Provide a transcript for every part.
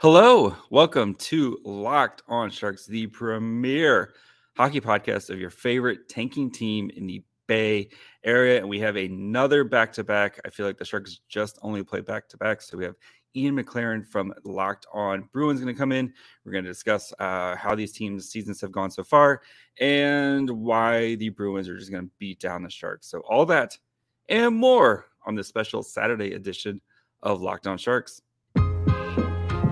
Hello, welcome to Locked On Sharks, the premier hockey podcast of your favorite tanking team in the Bay Area. And we have another back to back. I feel like the Sharks just only play back to back. So we have Ian McLaren from Locked On Bruins going to come in. We're going to discuss uh, how these teams' seasons have gone so far and why the Bruins are just going to beat down the Sharks. So, all that and more on this special Saturday edition of Locked On Sharks.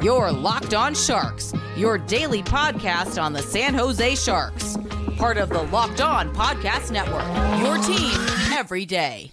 Your Locked On Sharks, your daily podcast on the San Jose Sharks. Part of the Locked On Podcast Network, your team every day.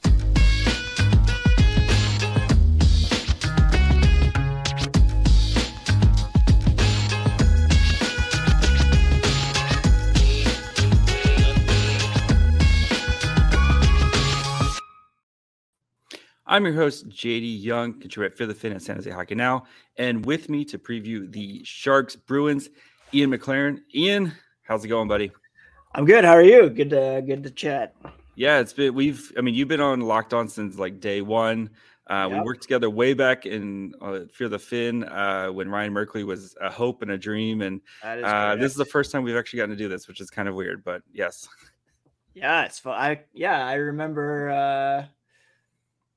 I'm your host, JD Young, contributor for the Fin at San Jose Hockey Now. And with me to preview the Sharks Bruins, Ian McLaren. Ian, how's it going, buddy? I'm good. How are you? Good to good to chat. Yeah, it's been we've I mean, you've been on locked on since like day one. Uh, yep. We worked together way back in uh, Fear the Fin uh, when Ryan Merkley was a hope and a dream, and uh, this is the first time we've actually gotten to do this, which is kind of weird, but yes. Yeah, it's fun. I yeah, I remember uh,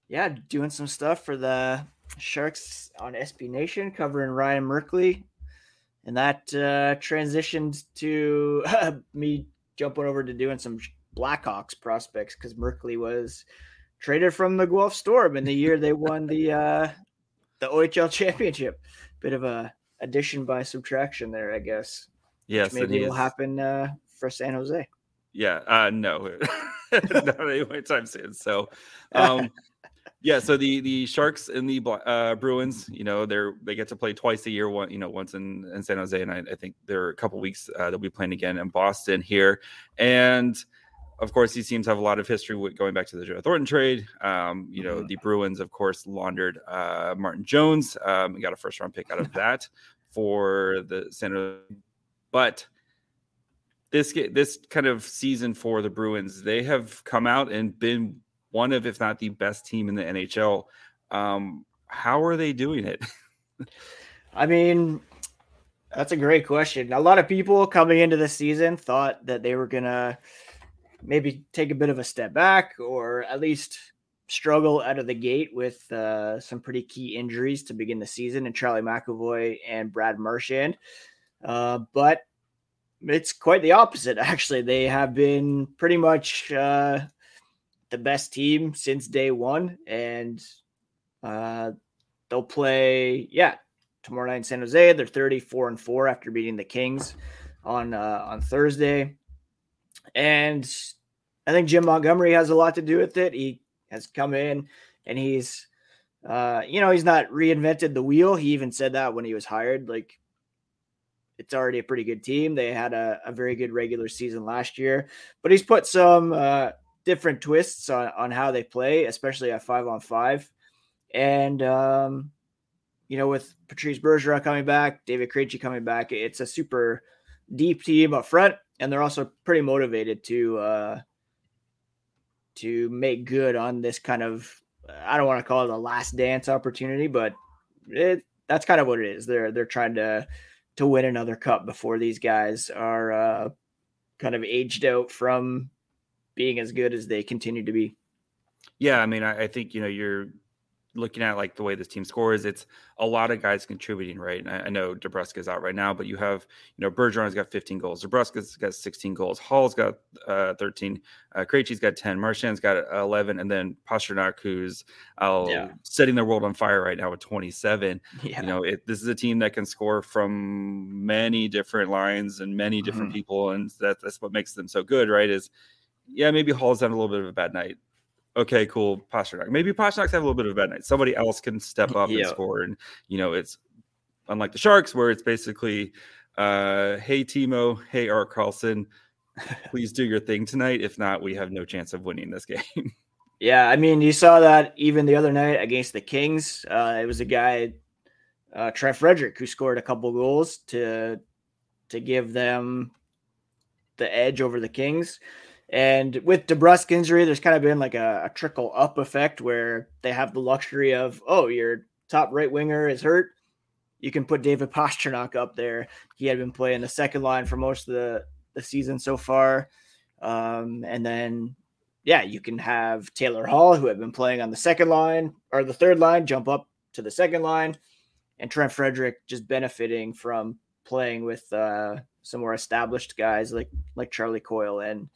yeah, doing some stuff for the Sharks on SB Nation, covering Ryan Merkley, and that uh, transitioned to uh, me jumping over to doing some Blackhawks prospects because Merkley was traded from the Guelph Storm in the year they won the uh, the OHL championship. Bit of a addition by subtraction there, I guess. Yes, maybe it'll happen uh, for San Jose. Yeah, uh, no, not anytime soon. So, um, yeah, so the the Sharks and the uh, Bruins, you know, they're they get to play twice a year. One, you know, once in, in San Jose, and I, I think there are a couple weeks uh, they'll be playing again in Boston here. And of course, these teams have a lot of history with going back to the Joe Thornton trade. Um, you know, mm-hmm. the Bruins, of course, laundered uh, Martin Jones. Um, we got a first round pick out of that for the center, but this this kind of season for the Bruins, they have come out and been one of, if not the best team in the NHL. Um, how are they doing it? I mean, that's a great question. A lot of people coming into the season thought that they were gonna maybe take a bit of a step back, or at least struggle out of the gate with uh, some pretty key injuries to begin the season, and Charlie McAvoy and Brad Marchand. Uh, but it's quite the opposite, actually. They have been pretty much uh, the best team since day one, and uh, they'll play. Yeah, tomorrow night in San Jose. They're thirty-four and four after beating the Kings on uh, on Thursday, and I think Jim Montgomery has a lot to do with it. He has come in and he's, uh, you know, he's not reinvented the wheel. He even said that when he was hired. Like it's already a pretty good team. They had a, a very good regular season last year, but he's put some uh, different twists on, on how they play, especially at five on five. And, um, you know, with Patrice Bergeron coming back, David Krejci coming back, it's a super deep team up front, and they're also pretty motivated to uh, to make good on this kind of I don't want to call it a last dance opportunity, but it that's kind of what it is. They're they're trying to to win another cup before these guys are uh, kind of aged out from being as good as they continue to be. Yeah, I mean, I, I think you know you're looking at like the way this team scores, it's a lot of guys contributing, right? And I, I know DeBrusk's out right now, but you have, you know, Bergeron's got 15 goals, DeBrusk's got 16 goals, Hall's got uh, 13, uh, Krejci's got 10, Marchand's got 11, and then Pastrnak, who's uh, yeah. setting the world on fire right now with 27. Yeah. You know, it, this is a team that can score from many different lines and many different mm-hmm. people, and that, that's what makes them so good, right? Is yeah, maybe Hall's had a little bit of a bad night. Okay, cool. Pastrnak. Maybe Pastrnak's had a little bit of a bad night. Somebody else can step up yeah. and score. And, you know, it's unlike the Sharks where it's basically, uh, hey, Timo, hey, Erik Karlsson, please do your thing tonight. If not, we have no chance of winning this game. Yeah, I mean, you saw that even the other night against the Kings. Uh, it was a guy, uh, Trent Frederic, who scored a couple goals to to give them the edge over the Kings. And with DeBrusk injury, there's kind of been like a, a, trickle up effect where they have the luxury of, oh, your top right winger is hurt. you can put David Pastrnak up there. He had been playing the second line for most of the, the season so far. Um, and then, yeah, you can have Taylor Hall, who had been playing on the second line or the third line, jump up to the second line, and Trent Frederic just benefiting from playing with uh, some more established guys like like Charlie Coyle and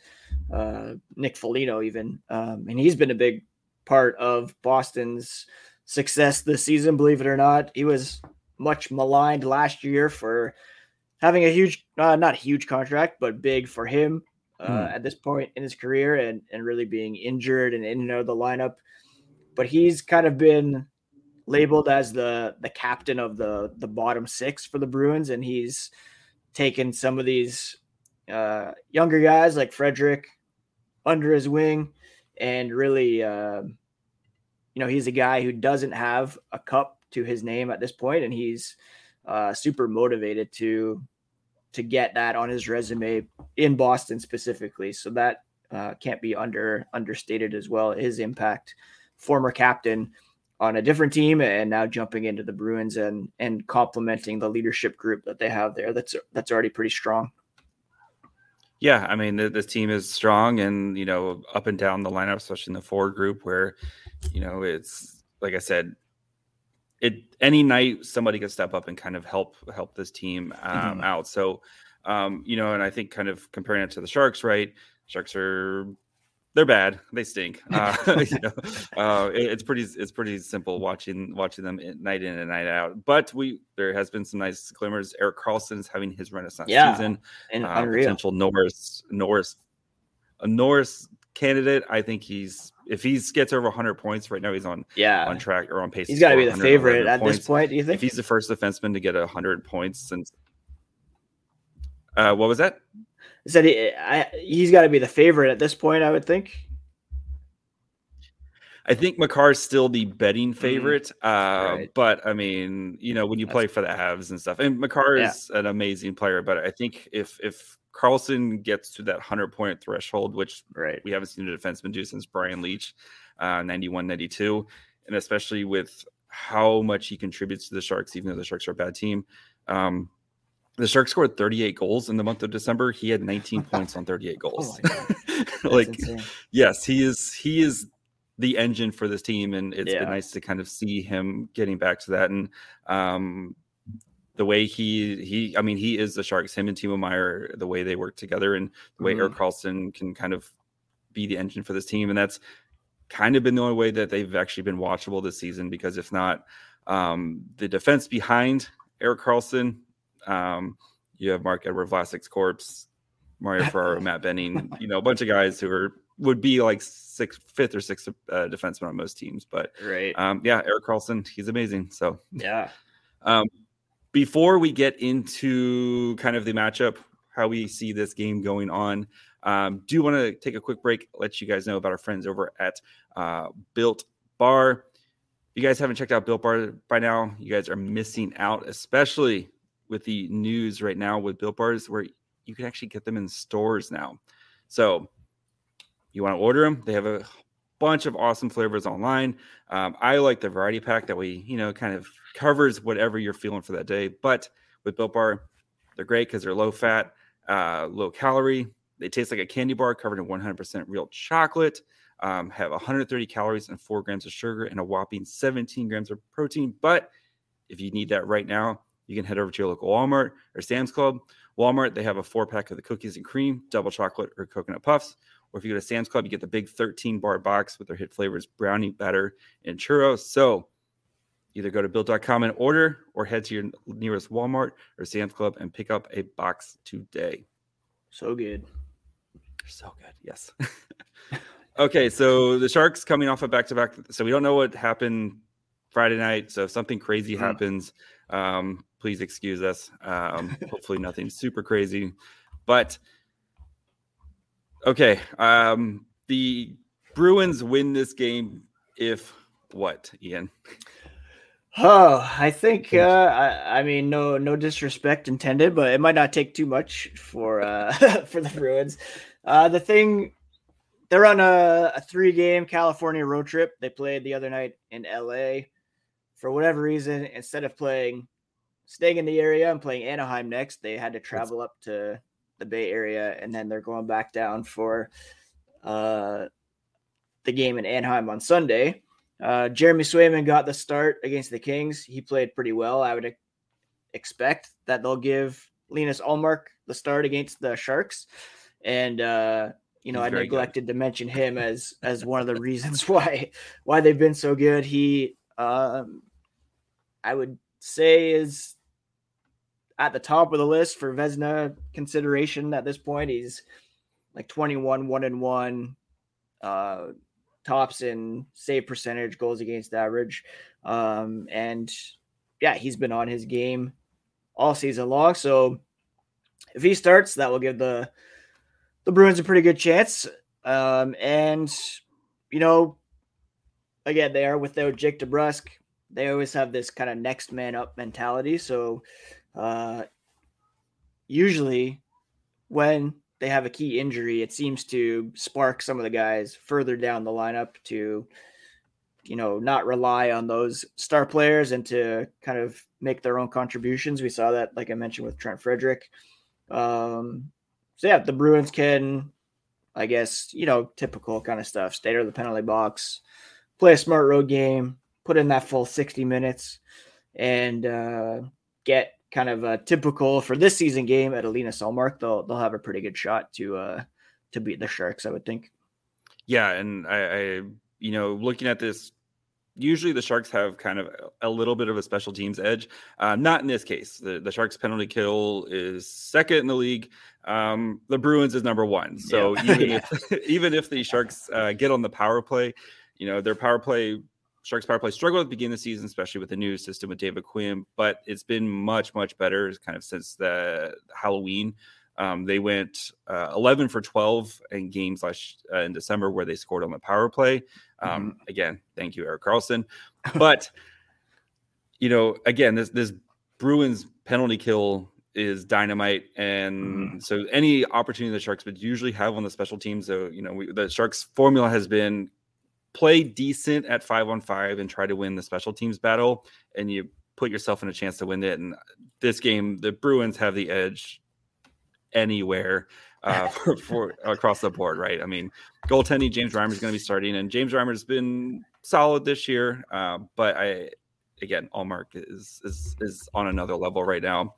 uh, Nick Foligno, even. Um, and he's been a big part of Boston's success this season, believe it or not. He was much maligned last year for having a huge, uh, not huge contract, but big for him uh, hmm. at this point in his career and, and really being injured and in and out of the lineup. But he's kind of been labeled as the the captain of the the bottom six for the Bruins, and he's taken some of these uh, younger guys like Frederic under his wing and really, uh, you know, he's a guy who doesn't have a cup to his name at this point, and he's uh, super motivated to to get that on his resume in Boston specifically. So that uh, can't be under understated as well. His impact, former captain on a different team, and now jumping into the Bruins and and complementing the leadership group that they have there. That's that's already pretty strong. Yeah, I mean, this team is strong and, you know, up and down the lineup, especially in the forward group where, you know, it's like I said, it any night somebody can step up and kind of help help this team um, mm-hmm. out. So, um, you know, and I think kind of comparing it to the Sharks, right? Sharks are they're bad. They stink. Uh, you know, uh, it, it's pretty it's pretty simple watching watching them night in and night out. But we there has been some nice glimmers. Erik Karlsson is having his renaissance yeah, season. And uh, potential Norris Norris a Norris candidate. I think he's if he gets over 100 points right now, he's on yeah on track or on pace. He's got to be the favorite at points. this point. Do you think if he's the first defenseman to get 100 points since? Uh, what was that? Said he, I, he's got to be the favorite at this point. I would think. I think Makar is still the betting mm-hmm. favorite, mm, uh, right. but I mean, you know, when you That's play for the Avs and stuff, and Makar yeah. is an amazing player, but I think if if Karlsson gets to that hundred point threshold, which right. we haven't seen a defenseman do since Brian Leetch, uh, 91, 92, and especially with how much he contributes to the Sharks, even though the Sharks are a bad team. Um, the Sharks scored 38 goals in the month of December. He had 19 points on 38 goals. Oh like, insane. yes, he is. He is the engine for this team, and it's yeah. been nice to kind of see him getting back to that. And um, the way he he, I mean, he is the Sharks. Him and Timo Meier, the way they work together, and the way mm-hmm. Erik Karlsson can kind of be the engine for this team, and that's kind of been the only way that they've actually been watchable this season. Because if not, um, the defense behind Erik Karlsson um, you have Marc-Edouard Vlasic's corpse, Mario Ferraro, Matt Benning, you know, a bunch of guys who are would be like sixth, fifth or sixth uh, defenseman on most teams. But right, um, yeah, Erik Karlsson, he's amazing. So yeah. Um, before we get into kind of the matchup, how we see this game going on, um, do want to take a quick break, let you guys know about our friends over at uh, Built Bar. If you guys haven't checked out Built Bar by now, you guys are missing out, especially with the news right now with Built Bars, where you can actually get them in stores now. So you want to order them? They have a bunch of awesome flavors online. Um, I like the variety pack that we, you know, kind of covers whatever you're feeling for that day. But with Built Bar, they're great because they're low fat, uh, low calorie. They taste like a candy bar covered in 100% real chocolate. Um, have 130 calories and four grams of sugar and a whopping 17 grams of protein. But if you need that right now, you can head over to your local Walmart or Sam's Club. Walmart, they have a four pack of the cookies and cream, double chocolate, or coconut puffs. Or if you go to Sam's Club, you get the big 13 bar box with their hit flavors brownie, batter, and churros. So either go to built.com and order or head to your nearest Walmart or Sam's Club and pick up a box today. So good. So good. Yes. okay. So the Sharks coming off a back to back. So we don't know what happened Friday night. So if something crazy mm-hmm. happens, um, please excuse us. Um, hopefully, nothing super crazy. But okay, um, the Bruins win this game if what, Ian? Oh, I think uh, I, I, mean no no disrespect intended, but it might not take too much for uh, for the Bruins. Uh, the thing they're on a, a three game California road trip. They played the other night in LA for whatever reason, instead of playing staying in the area and playing Anaheim next. They had to travel up to the Bay Area, and then they're going back down for uh, the game in Anaheim on Sunday. Uh, Jeremy Swayman got the start against the Kings. He played pretty well. I would expect that they'll give Linus Ullmark the start against the Sharks, and uh, you know He's I neglected good. to mention him as as one of the reasons why why they've been so good. He, um, I would say, is at the top of the list for Vezina consideration at this point. He's like 21, one and one, uh, tops in save percentage, goals against average. Um, and yeah, he's been on his game all season long. So if he starts, that will give the the Bruins a pretty good chance. Um, and you know, again, they are without Jake DeBrusk. They always have this kind of next man up mentality. So uh, usually when they have a key injury, it seems to spark some of the guys further down the lineup to, you know, not rely on those star players and to kind of make their own contributions. We saw that, like I mentioned, with Trent Frederic. Um, so yeah, the Bruins can, I guess, you know, typical kind of stuff. Stay out of the penalty box, play a smart road game, put in that full sixty minutes, and uh, get kind of a typical for this season game at Linus Ullmark, they'll they'll have a pretty good shot to uh to beat the Sharks, I would think. Yeah, and I, I you know looking at this usually the Sharks have kind of a little bit of a special teams edge. Uh, not in this case. The, the Sharks penalty kill is second in the league. Um, the Bruins is number one. So yeah. even yeah. if even if the Sharks uh, get on the power play, you know their power play Sharks power play struggled at the beginning of the season, especially with the new system with David Quinn, but it's been much, much better kind of since the Halloween. Um, they went uh, 11 for 12 in games last uh, in December where they scored on the power play. Um, mm-hmm. Again, thank you, Erik Karlsson. But you know, again, this this Bruins penalty kill is dynamite, and mm-hmm. so any opportunity the Sharks would usually have on the special teams. So you know, we, the Sharks formula has been play decent at five on five and try to win the special teams battle, and you put yourself in a chance to win it. And this game, the Bruins have the edge anywhere uh, for, for, across the board, right? I mean, goaltending, James Reimer is going to be starting, and James Reimer has been solid this year, uh, but I again, Ullmark is is is on another level right now. Um,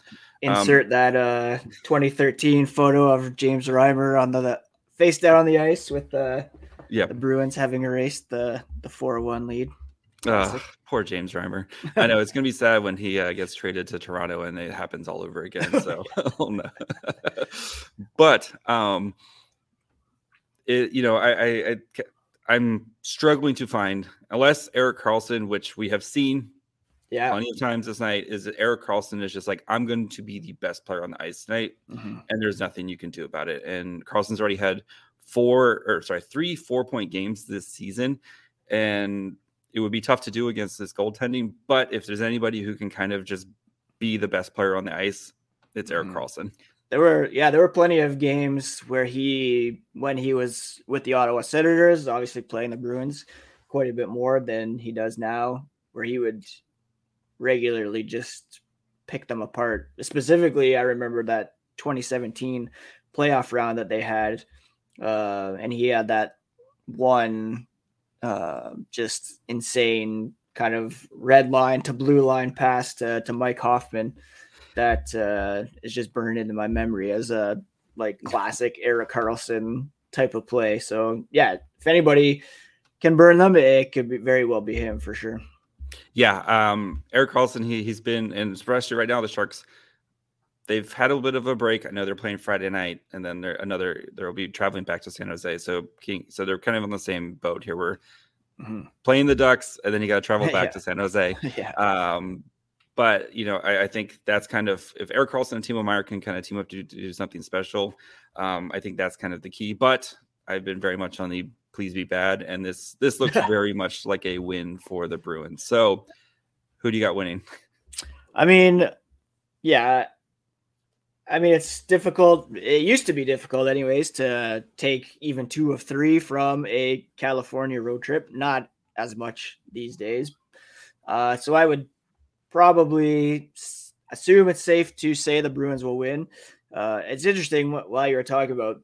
Insert um, that uh 2013 photo of James Reimer on the, the face down on the ice with the yeah, the Bruins having erased the the four one lead. Uh, poor James Reimer. I know it's gonna be sad when he uh, gets traded to Toronto and it happens all over again. So, but um, it you know I, I I I'm struggling to find unless Erik Karlsson, which we have seen yeah. plenty of times this night, is that Erik Karlsson is just like, I'm going to be the best player on the ice tonight, mm-hmm. and there's nothing you can do about it. And Karlsson's already had four or sorry, three four point games this season. And it would be tough to do against this goaltending. But if there's anybody who can kind of just be the best player on the ice, it's Erik mm. Karlsson. There were, yeah, there were plenty of games where he, when he was with the Ottawa Senators, obviously playing the Bruins quite a bit more than he does now, where he would regularly just pick them apart. Specifically, I remember that 2017 playoff round that they had uh, and he had that one uh, just insane kind of red line to blue line pass to, to Mike Hoffman that uh, is just burned into my memory as a like classic Erik Karlsson type of play. So yeah, if anybody can burn them, it could be very well be him for sure. Yeah, um, Erik Karlsson, he he's been in especially right now the Sharks they've had a bit of a break. I know they're playing Friday night, and then they're another. They'll be traveling back to San Jose. So King, so they're kind of on the same boat here. We're mm-hmm. playing the Ducks, and then you got to travel back yeah. to San Jose. yeah. Um, but you know, I, I, think that's kind of if Erik Karlsson and Timo Meier can kind of team up to, to do something special. Um, I think that's kind of the key. But I've been very much on the please be bad, and this this looks very much like a win for the Bruins. So, who do you got winning? I mean, yeah, I mean, it's difficult. It used to be difficult, anyways, to take even two of three from a California road trip. Not as much these days. Uh, so I would probably, assume it's safe to say the Bruins will win. Uh, it's interesting while you were talking about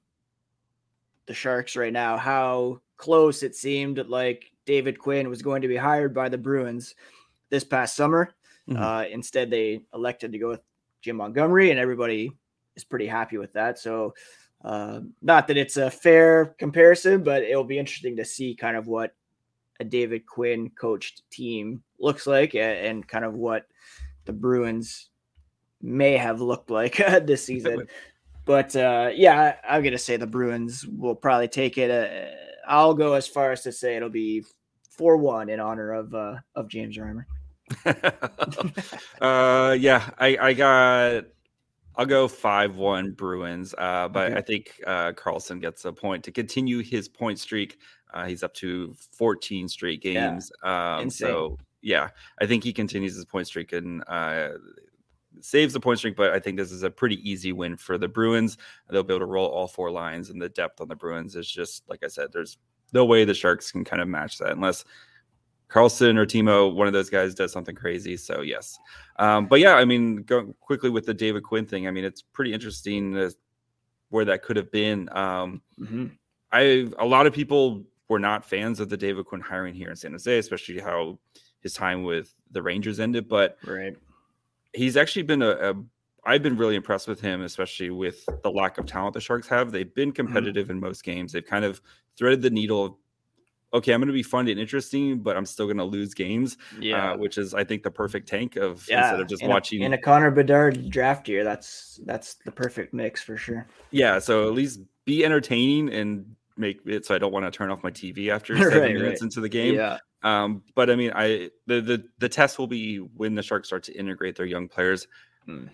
the Sharks right now, how close it seemed like David Quinn was going to be hired by the Bruins this past summer. Mm-hmm. Uh, instead, they elected to go with Jim Montgomery, and everybody is pretty happy with that. So, uh, not that it's a fair comparison, but it'll be interesting to see kind of what a David Quinn coached team looks like and, and kind of what the Bruins may have looked like this season. but uh, yeah, I'm gonna say the Bruins will probably take it. Uh, I'll go as far as to say it'll be four one in honor of uh, of James Reimer. uh, yeah, I, I got. I'll go five one Bruins, uh, but okay. I think uh, Karlsson gets a point to continue his point streak. Uh, he's up to 14 straight games. Yeah. Um, so yeah, I think he continues his point streak and uh, saves the point streak. But I think this is a pretty easy win for the Bruins. They'll be able to roll all four lines, and the depth on the Bruins is just like I said. There's no way the Sharks can kind of match that unless Karlsson or Timo, one of those guys, does something crazy. So yes, um, but yeah, I mean, go quickly with the David Quinn thing. I mean, it's pretty interesting where that could have been. Um, mm-hmm. I a lot of people were not fans of the David Quinn hiring here in San Jose, especially how his time with the Rangers ended. But right, he's actually been a, a I've been really impressed with him, especially with the lack of talent the Sharks have. They've been mm-hmm. competitive mm-hmm. in most games. They've kind of threaded the needle of okay, I'm going to be fun and interesting, but I'm still going to lose games. Uh, yeah, uh, which is I think the perfect tank of yeah. instead of just in watching a, in a Connor Bedard draft year. That's that's the perfect mix for sure. Yeah, so at least be entertaining and make it so I don't want to turn off my TV after seven right, minutes right. into the game. Yeah. Um, but I mean, I the the the test will be when the Sharks start to integrate their young players. Hmm.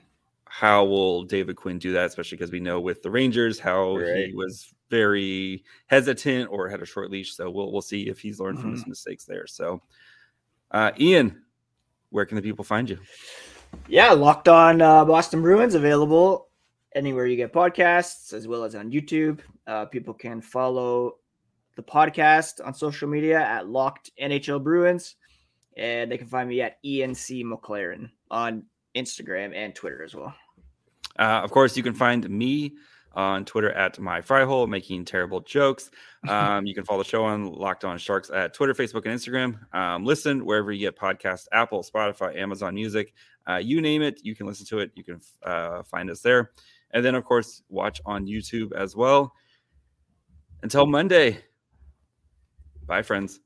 How will David Quinn do that? Especially because we know with the Rangers how right. he was very hesitant or had a short leash. So we'll we'll see if he's learned mm-hmm. from his mm-hmm. mistakes there. So, uh, Ian, where can the people find you? Yeah, locked on uh, Boston Bruins available anywhere you get podcasts as well as on YouTube. Uh, people can follow the podcast on social media at Locked NHL Bruins, and they can find me at ENC McLaren on Instagram and Twitter as well. Uh, of course, you can find me on Twitter at my fryhole, making terrible jokes. Um, you can follow the show on Locked On Sharks at Twitter, Facebook, and Instagram. Um, listen wherever you get podcasts: Apple, Spotify, Amazon Music, uh, you name it. You can listen to it. You can uh, find us there, and then of course watch on YouTube as well. Until Monday, bye, friends.